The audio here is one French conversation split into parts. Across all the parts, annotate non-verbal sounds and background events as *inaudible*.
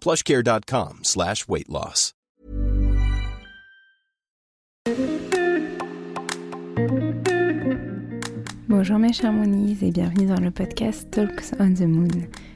plushcare.com slash weight loss. Bonjour mes chers Moonies et bienvenue dans le podcast Talks on the Moon.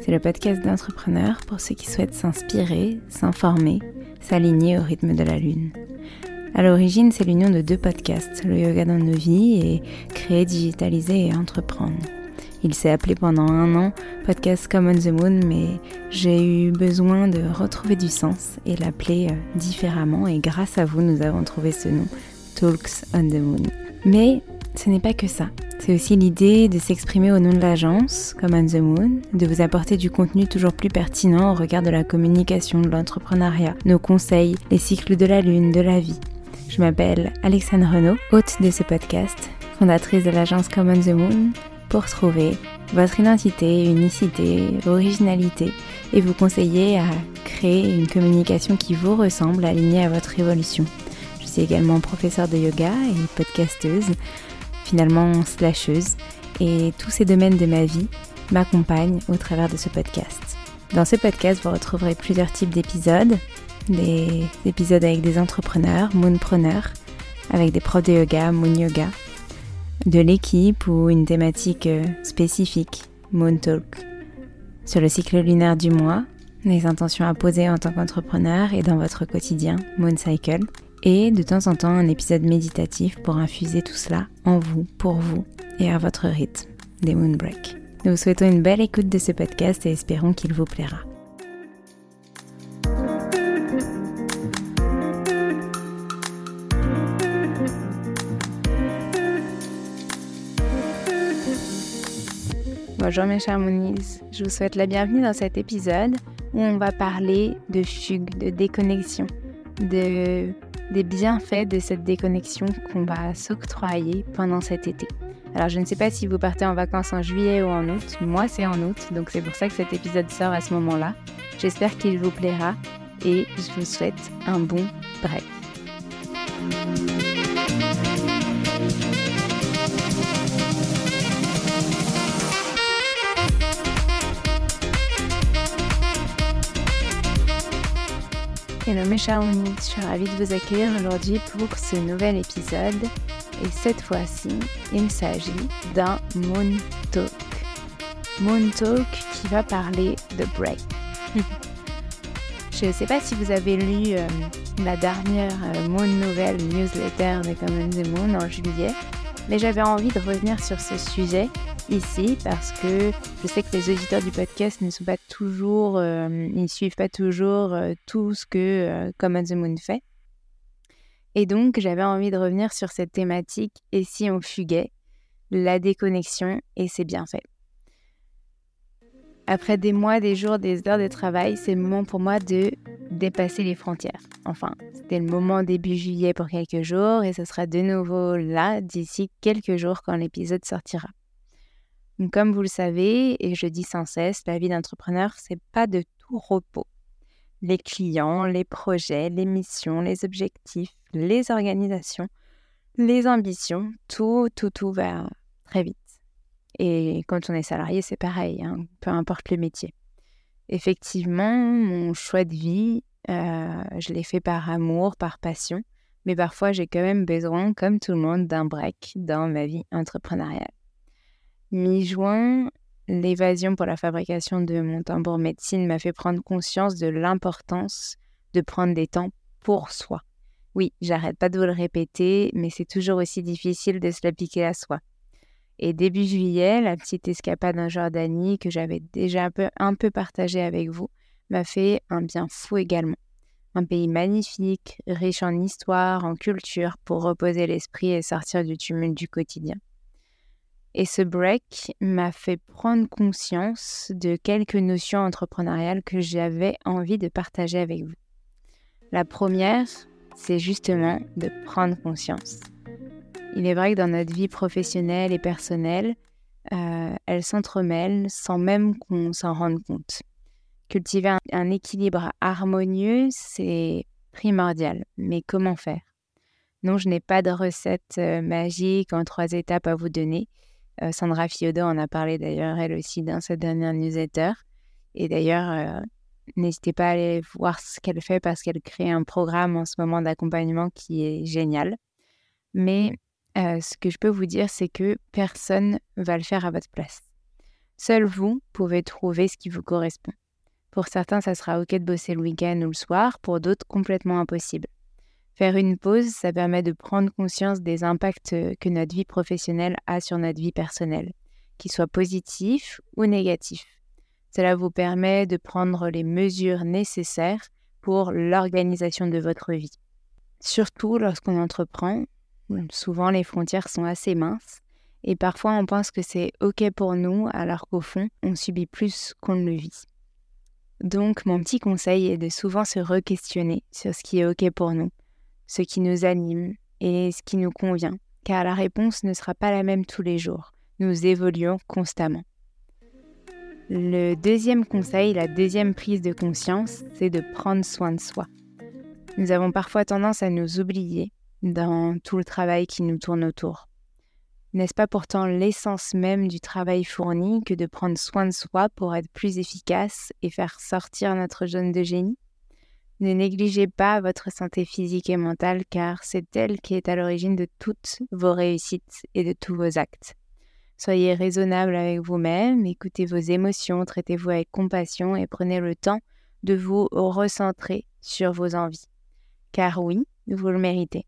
C'est le podcast d'entrepreneurs pour ceux qui souhaitent s'inspirer, s'informer, s'aligner au rythme de la Lune. À l'origine, c'est l'union de deux podcasts, le yoga dans nos vies et créer, digitaliser et entreprendre. Il s'est appelé pendant un an Podcast Come on the Moon, mais j'ai eu besoin de retrouver du sens et l'appeler euh, différemment. Et grâce à vous, nous avons trouvé ce nom, Talks on the Moon. Mais ce n'est pas que ça. C'est aussi l'idée de s'exprimer au nom de l'agence, comme on the Moon, de vous apporter du contenu toujours plus pertinent au regard de la communication, de l'entrepreneuriat, nos conseils, les cycles de la lune, de la vie. Je m'appelle Alexandre Renaud, hôte de ce podcast, fondatrice de l'agence Come on the Moon, pour trouver votre identité, unicité, originalité et vous conseiller à créer une communication qui vous ressemble, alignée à votre évolution. Je suis également professeure de yoga et podcasteuse, finalement slasheuse, et tous ces domaines de ma vie m'accompagnent au travers de ce podcast. Dans ce podcast, vous retrouverez plusieurs types d'épisodes, des épisodes avec des entrepreneurs, moonpreneurs, avec des profs de yoga, moon yoga, de l'équipe ou une thématique euh, spécifique, Moon Talk, sur le cycle lunaire du mois, les intentions à poser en tant qu'entrepreneur et dans votre quotidien, Moon Cycle, et de temps en temps un épisode méditatif pour infuser tout cela en vous, pour vous et à votre rythme, des Moon Break. Nous vous souhaitons une belle écoute de ce podcast et espérons qu'il vous plaira. Bonjour mes chers Moonies, je vous souhaite la bienvenue dans cet épisode où on va parler de fugue, de déconnexion, de, des bienfaits de cette déconnexion qu'on va s'octroyer pendant cet été. Alors je ne sais pas si vous partez en vacances en juillet ou en août, moi c'est en août, donc c'est pour ça que cet épisode sort à ce moment-là. J'espère qu'il vous plaira et je vous souhaite un bon break. Chers amis, je suis ravie de vous accueillir aujourd'hui pour ce nouvel épisode et cette fois-ci il s'agit d'un Moon Talk. Moon Talk qui va parler de break. *laughs* je ne sais pas si vous avez lu euh, la dernière euh, Moon Nouvelle newsletter de Common the Moon en juillet, mais j'avais envie de revenir sur ce sujet ici parce que je sais que les auditeurs du podcast ne sont pas toujours, euh, ils suivent pas toujours euh, tout ce que euh, Common the Moon fait. Et donc, j'avais envie de revenir sur cette thématique et si on fuguait, la déconnexion et c'est bien fait. Après des mois, des jours, des heures de travail, c'est le moment pour moi de dépasser les frontières. Enfin, c'était le moment début juillet pour quelques jours et ce sera de nouveau là d'ici quelques jours quand l'épisode sortira. Comme vous le savez, et je dis sans cesse, la vie d'entrepreneur, c'est pas de tout repos. les clients, les projets, les missions, les objectifs, les organisations, les ambitions, tout, tout, tout va très vite. Et quand on est salarié, c'est pareil, hein, peu importe le métier. Effectivement, mon choix de vie, euh, je l'ai fait par amour, par passion, mais parfois j'ai quand même besoin, comme tout le monde, d'un break dans ma vie entrepreneuriale. Mi-juin, l'évasion pour la fabrication de mon tambour médecine m'a fait prendre conscience de l'importance de prendre des temps pour soi. Oui, j'arrête pas de vous le répéter, mais c'est toujours aussi difficile de se l'appliquer à soi. Et début juillet, la petite escapade en Jordanie que j'avais déjà un peu, un peu partagée avec vous m'a fait un bien fou également. Un pays magnifique, riche en histoire, en culture, pour reposer l'esprit et sortir du tumulte du quotidien. Et ce break m'a fait prendre conscience de quelques notions entrepreneuriales que j'avais envie de partager avec vous. La première, c'est justement de prendre conscience. Il est vrai que dans notre vie professionnelle et personnelle, euh, elles s'entremêlent sans même qu'on s'en rende compte. Cultiver un équilibre harmonieux, c'est primordial. Mais comment faire? Non, je n'ai pas de recette euh, magique en trois étapes à vous donner. Euh, Sandra Fiodo en a parlé d'ailleurs, elle aussi, dans sa dernière newsletter. Et d'ailleurs, euh, n'hésitez pas à aller voir ce qu'elle fait parce qu'elle crée un programme en ce moment d'accompagnement qui est génial. Mais euh, ce que je peux vous dire, c'est que personne va le faire à votre place. Seul vous pouvez trouver ce qui vous correspond. Pour certains, ça sera OK de bosser le week-end ou le soir, pour d'autres, complètement impossible. Faire une pause, ça permet de prendre conscience des impacts que notre vie professionnelle a sur notre vie personnelle, qu'ils soient positifs ou négatifs. Cela vous permet de prendre les mesures nécessaires pour l'organisation de votre vie. Surtout lorsqu'on entreprend, souvent les frontières sont assez minces et parfois on pense que c'est OK pour nous alors qu'au fond, on subit plus qu'on ne le vit. Donc mon petit conseil est de souvent se re-questionner sur ce qui est OK pour nous ce qui nous anime et ce qui nous convient, car la réponse ne sera pas la même tous les jours. Nous évoluons constamment. Le deuxième conseil, la deuxième prise de conscience, c'est de prendre soin de soi. Nous avons parfois tendance à nous oublier dans tout le travail qui nous tourne autour. N'est-ce pas pourtant l'essence même du travail fourni que de prendre soin de soi pour être plus efficace et faire sortir notre jeune de génie? Ne négligez pas votre santé physique et mentale car c'est elle qui est à l'origine de toutes vos réussites et de tous vos actes. Soyez raisonnable avec vous-même, écoutez vos émotions, traitez-vous avec compassion et prenez le temps de vous recentrer sur vos envies. Car oui, vous le méritez.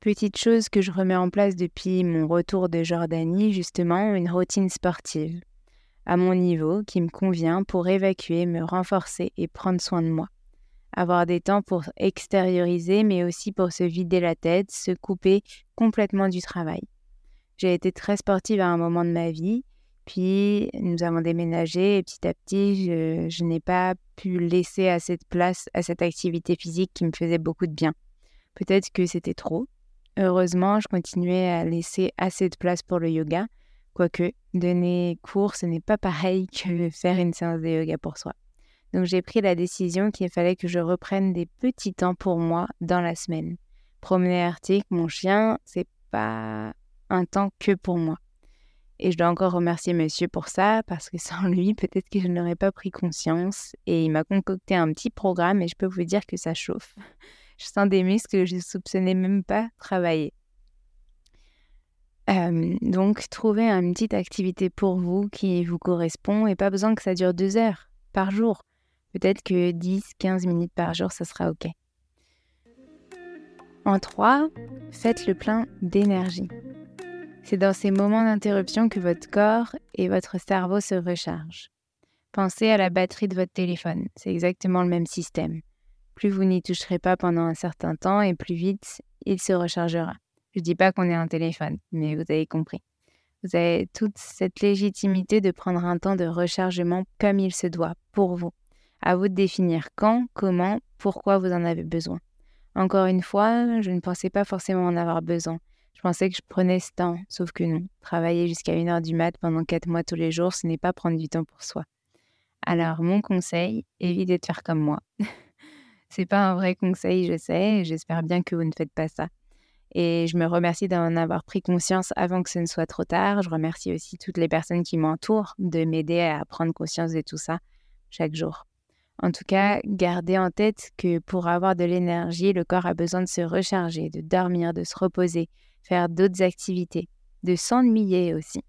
Petite chose que je remets en place depuis mon retour de Jordanie, justement, une routine sportive, à mon niveau, qui me convient pour évacuer, me renforcer et prendre soin de moi avoir des temps pour extérioriser, mais aussi pour se vider la tête, se couper complètement du travail. J'ai été très sportive à un moment de ma vie, puis nous avons déménagé et petit à petit, je, n'ai pas pu laisser à cette place à cette activité physique qui me faisait beaucoup de bien. Peut-être que c'était trop. Heureusement, je continuais à laisser assez de place pour le yoga, quoique donner cours, ce n'est pas pareil *laughs* que faire une séance de yoga pour soi. Donc j'ai pris la décision qu'il fallait que je reprenne des petits temps pour moi dans la semaine. Promener Arctic, mon chien, c'est pas un temps que pour moi. Et je dois encore remercier monsieur pour ça, parce que sans lui, peut-être que je n'aurais pas pris conscience. Et il m'a concocté un petit programme et je peux vous dire que ça chauffe. Je sens des muscles que je ne soupçonnais même pas travailler. Donc, trouvez une petite activité pour vous qui vous correspond et pas besoin que ça dure deux heures par jour. Peut-être que 10-15 minutes par jour, ça sera OK. En 3, faites le plein d'énergie. C'est dans ces moments d'interruption que votre corps et votre cerveau se rechargent. Pensez à la batterie de votre téléphone, c'est exactement le même système. Plus vous n'y toucherez pas pendant un certain temps et plus vite il se rechargera. Je ne dis pas qu'on est un téléphone, mais vous avez compris. Vous avez toute cette légitimité de prendre un temps de rechargement comme il se doit pour vous. À vous de définir quand, comment, pourquoi vous en avez besoin. Encore une fois, je ne pensais pas forcément en avoir besoin. Je pensais que je prenais ce temps, sauf que non. Travailler jusqu'à une heure du mat pendant quatre mois tous les jours, ce n'est pas prendre du temps pour soi. Alors, mon conseil, évitez de faire comme moi. *laughs* C'est pas un vrai conseil, je sais, j'espère bien que vous ne faites pas ça. Et je me remercie d'en avoir pris conscience avant que ce ne soit trop tard. Je remercie aussi toutes les personnes qui m'entourent de m'aider à prendre conscience de tout ça chaque jour. En tout cas, gardez en tête que pour avoir de l'énergie, le corps a besoin de se recharger, de dormir, de se reposer, faire d'autres activités, de s'ennuyer aussi.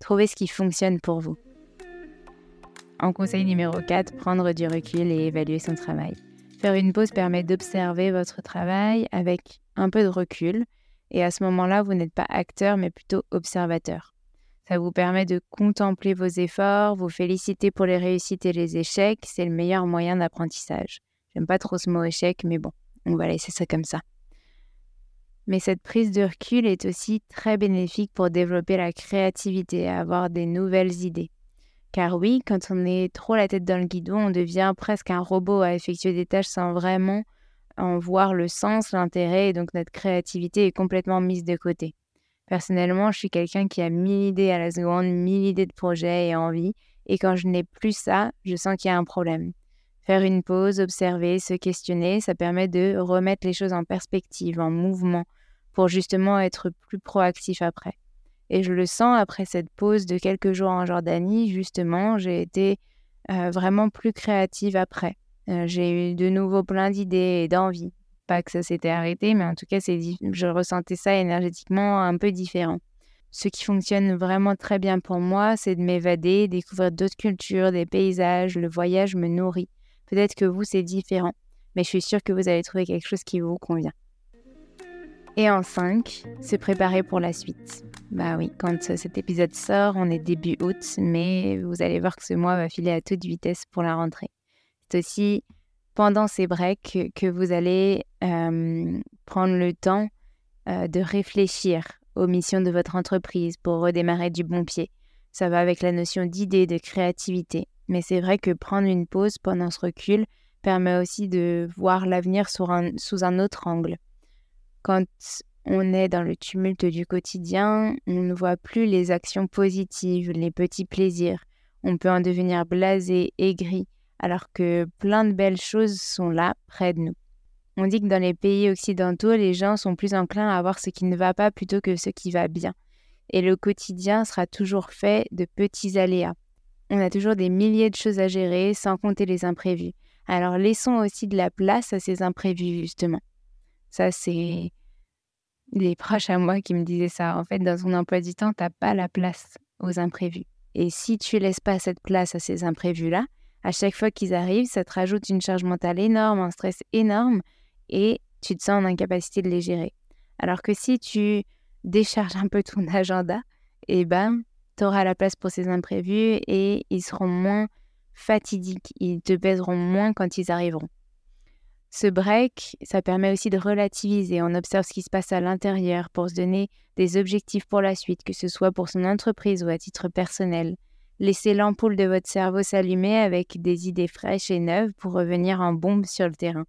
Trouvez ce qui fonctionne pour vous. En conseil numéro 4, prendre du recul et évaluer son travail. Faire une pause permet d'observer votre travail avec un peu de recul et à ce moment-là, vous n'êtes pas acteur mais plutôt observateur. Ça vous permet de contempler vos efforts, vous féliciter pour les réussites et les échecs. C'est le meilleur moyen d'apprentissage. J'aime pas trop ce mot échec, mais bon, on va laisser ça comme ça. Mais cette prise de recul est aussi très bénéfique pour développer la créativité, avoir des nouvelles idées. Car oui, quand on est trop la tête dans le guidon, on devient presque un robot à effectuer des tâches sans vraiment en voir le sens, l'intérêt, et donc notre créativité est complètement mise de côté. Personnellement, je suis quelqu'un qui a mille idées à la seconde, mille idées de projets et envies, et quand je n'ai plus ça, je sens qu'il y a un problème. Faire une pause, observer, se questionner, ça permet de remettre les choses en perspective, en mouvement, pour justement être plus proactif après. Et je le sens après cette pause de quelques jours en Jordanie, justement, j'ai été euh, vraiment plus créative après. Euh, j'ai eu de nouveau plein d'idées et d'envies pas que ça s'était arrêté, mais en tout cas, je ressentais ça énergétiquement un peu différent. Ce qui fonctionne vraiment très bien pour moi, c'est de m'évader, découvrir d'autres cultures, des paysages. Le voyage me nourrit. Peut-être que vous, c'est différent, mais je suis sûre que vous allez trouver quelque chose qui vous convient. Et en 5, se préparer pour la suite. Bah oui, quand cet épisode sort, on est début août, mais vous allez voir que ce mois va filer à toute vitesse pour la rentrée. C'est aussi pendant ces breaks que vous allez prendre le temps de réfléchir aux missions de votre entreprise pour redémarrer du bon pied. Ça va avec la notion d'idée, de créativité. Mais c'est vrai que prendre une pause pendant ce recul permet aussi de voir l'avenir sous un, sous un autre angle. Quand on est dans le tumulte du quotidien, on ne voit plus les actions positives, les petits plaisirs. On peut en devenir blasé, aigri, alors que plein de belles choses sont là, près de nous. On dit que dans les pays occidentaux, les gens sont plus enclins à voir ce qui ne va pas plutôt que ce qui va bien. Et le quotidien sera toujours fait de petits aléas. On a toujours des milliers de choses à gérer, sans compter les imprévus. Alors laissons aussi de la place à ces imprévus, justement. Ça, c'est des proches à moi qui me disaient ça. En fait, dans ton emploi du temps, tu n'as pas la place aux imprévus. Et si tu laisses pas cette place à ces imprévus-là, à chaque fois qu'ils arrivent, ça te rajoute une charge mentale énorme, un stress énorme, et tu te sens en incapacité de les gérer. Alors que si tu décharges un peu ton *laughs* agenda, eh ben, tu auras la place pour ces imprévus et ils seront moins fatidiques, ils te pèseront moins quand ils arriveront. Ce break, ça permet aussi de relativiser. On observe ce qui se passe à l'intérieur pour se donner des objectifs pour la suite, que ce soit pour son entreprise ou à titre personnel. Laissez l'ampoule de votre cerveau s'allumer avec des idées fraîches et neuves pour revenir en bombe sur le terrain.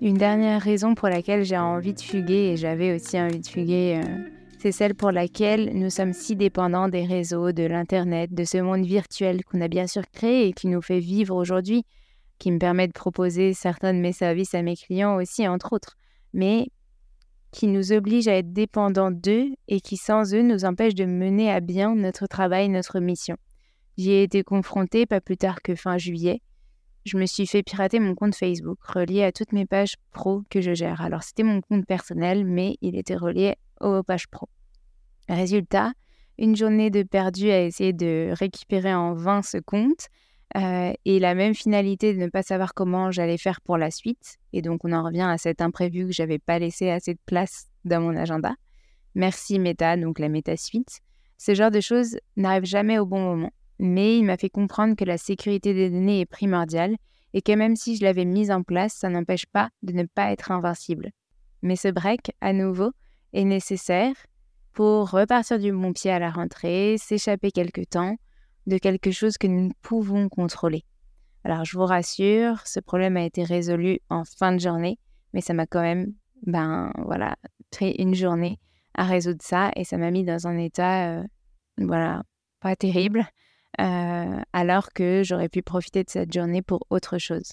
Une dernière raison pour laquelle j'ai envie de fuguer, et j'avais aussi envie de fuguer, euh, c'est celle pour laquelle nous sommes si dépendants des réseaux, de l'Internet, de ce monde virtuel qu'on a bien sûr créé et qui nous fait vivre aujourd'hui, qui me permet de proposer certains de mes services à mes clients aussi, entre autres. Mais qui nous obligent à être dépendants d'eux et qui sans eux nous empêchent de mener à bien notre travail, notre mission. J'y ai été confrontée pas plus tard que fin juillet. Je me suis fait pirater mon compte Facebook, relié à toutes mes pages pro que je gère. Alors c'était mon compte personnel, mais il était relié aux pages pro. Résultat, une journée de perdu à essayer de récupérer en vain ce compte euh, et la même finalité de ne pas savoir comment j'allais faire pour la suite. Et donc, on en revient à cet imprévu que j'avais pas laissé assez de place dans mon agenda. Merci Meta, donc la Meta Suite. Ce genre de choses n'arrive jamais au bon moment. Mais il m'a fait comprendre que la sécurité des données est primordiale et que même si je l'avais mise en place, ça n'empêche pas de ne pas être invincible. Mais ce break, à nouveau, est nécessaire pour repartir du bon pied à la rentrée, s'échapper quelque temps, de quelque chose que nous pouvons contrôler. Alors je vous rassure, ce problème a été résolu en fin de journée, mais ça m'a quand même, ben voilà, pris une journée à résoudre ça et ça m'a mis dans un état, euh, voilà, pas terrible. euh, alors que j'aurais pu profiter de cette journée pour autre chose.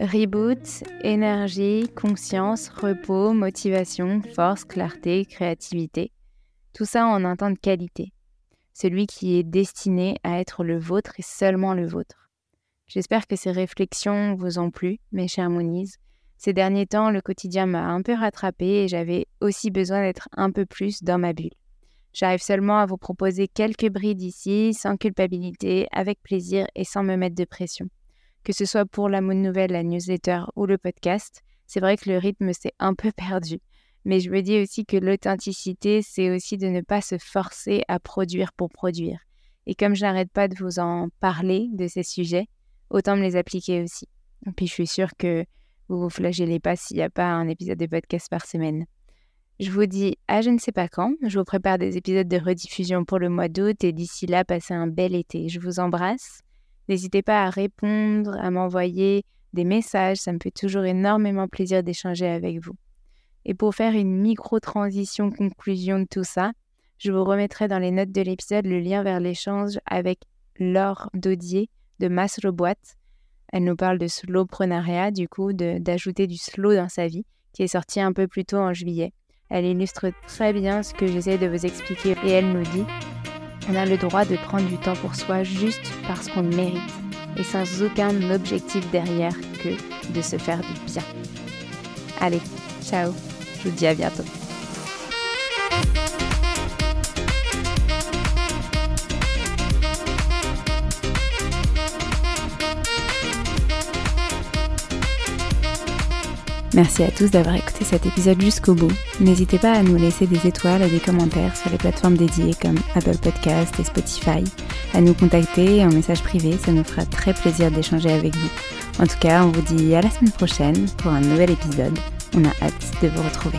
Reboot, énergie, conscience, repos, motivation, force, clarté, créativité. Tout ça en un temps de qualité. Celui qui est destiné à être le vôtre et seulement le vôtre. J'espère que ces réflexions vous ont plu, mes chers Moonies. Ces derniers temps, le quotidien m'a un peu rattrapé et j'avais aussi besoin d'être un peu plus dans ma bulle. J'arrive seulement à vous proposer quelques brides ici, sans culpabilité, avec plaisir et sans me mettre de pression que ce soit pour la Moon Nouvelle, la newsletter ou le podcast. C'est vrai que le rythme s'est un peu *laughs* perdu. Mais je me dis aussi que l'authenticité, c'est aussi de ne pas se forcer à produire pour produire. Et comme je n'arrête pas de vous en parler de ces sujets, autant me les appliquer aussi. Et puis je suis sûre que vous vous flagellez pas s'il n'y a pas un épisode de podcast par semaine. Je vous dis à je ne sais pas quand. Je vous prépare des épisodes de rediffusion pour le mois d'août et d'ici là, passez un bel été. Je vous embrasse. N'hésitez pas à répondre, à m'envoyer des messages, ça me fait toujours énormément plaisir d'échanger avec vous. Et pour faire une micro-transition conclusion de tout ça, je vous remettrai dans les notes de l'épisode le lien vers l'échange avec Laure Dodier de Maslow Boîte. Elle nous parle de slowprenariat, du coup, d'ajouter du slow dans sa vie, qui est sorti un peu plus tôt en juillet. Elle illustre très bien ce que j'essaie de vous expliquer et elle nous dit on a le droit de prendre du temps pour soi juste parce qu'on le mérite et sans aucun objectif derrière que de se faire du bien. Allez, ciao, je vous dis à bientôt. Merci à tous d'avoir écouté cet épisode jusqu'au bout. N'hésitez pas à nous laisser des étoiles et des commentaires sur les plateformes dédiées comme Apple Podcast et Spotify, à nous contacter en message privé, ça nous fera très plaisir d'échanger avec vous. En tout cas, on vous dit à la semaine prochaine pour un nouvel épisode. On a hâte de vous retrouver.